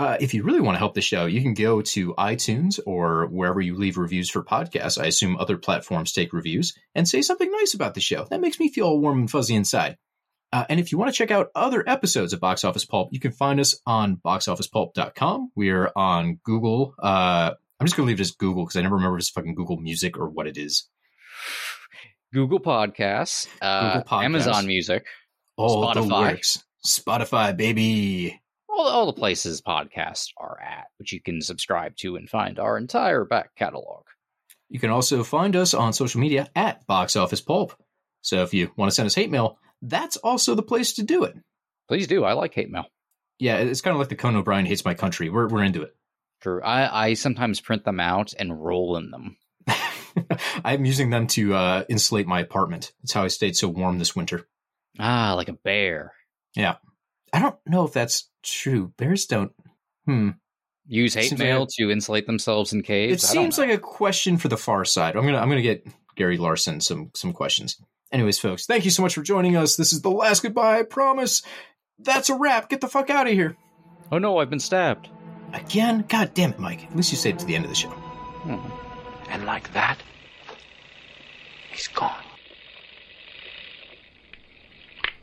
Uh, if you really want to help the show, you can go to iTunes or wherever you leave reviews for podcasts. I assume other platforms take reviews and say something nice about the show. That makes me feel all warm and fuzzy inside. Uh, and if you want to check out other episodes of Box Office Pulp, you can find us on boxofficepulp.com. We're on Google. Uh, I'm just going to leave it as Google because I never remember if it's fucking Google Music or what it is. Google Podcasts, uh, Google Podcasts. Amazon Music, the Spotify. works. Spotify, baby. all, all the places podcasts are at, which you can subscribe to and find our entire back catalog. You can also find us on social media at Box Office Pulp. So if you want to send us hate mail, that's also the place to do it. Please do. I like hate mail. Yeah, it's kind of like the Conan O'Brien hates my country. We're we're into it. True. I, I sometimes print them out and roll in them. I'm using them to uh, insulate my apartment. That's how I stayed so warm this winter. Ah, like a bear. Yeah. I don't know if that's true. Bears don't. Hmm. Use hate Seems like mail a- to insulate themselves in caves. It I seems like a question for the far side. I'm gonna I'm gonna get Gary Larson some some questions. Anyways, folks, thank you so much for joining us. This is the last goodbye. I promise. That's a wrap. Get the fuck out of here. Oh no, I've been stabbed. Again? God damn it, Mike. At least you stayed to the end of the show. Hmm. And like that, he's gone.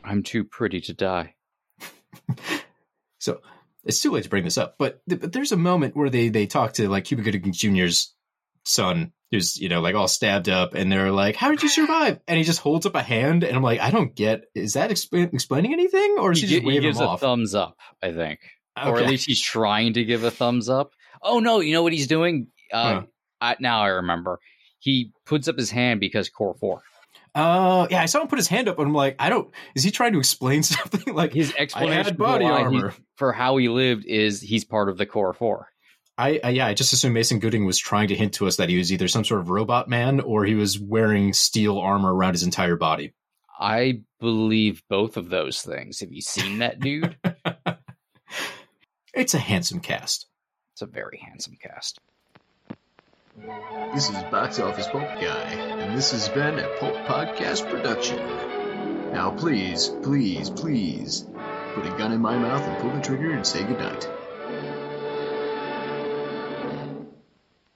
I'm too pretty to die. So it's too late to bring this up, but, th- but there's a moment where they they talk to like Cuba Gooding Jr.'s son, who's you know like all stabbed up, and they're like, "How did you survive?" And he just holds up a hand, and I'm like, I don't get. Is that explain, explaining anything, or is he, He, he gives him a off? thumbs up, I think, or at least he's trying to give a thumbs up. Oh no, you know what he's doing? Uh, Huh. I, now I remember. He puts up his hand because core four. Uh, yeah, I saw him put his hand up, and I'm like, I don't. Is he trying to explain something? like His explanation had body for, why he- armor. for how he lived is he's part of the core four. I, I yeah, I just assumed Mason Gooding was trying to hint to us that he was either some sort of robot man or he was wearing steel armor around his entire body. I believe both of those things. Have you seen that dude? It's a handsome cast. it's a very handsome cast. This is Box Office Pulp Guy, and this has been a Pulp Podcast production. Now, please, please, please, put a gun in my mouth and pull the trigger and say goodnight.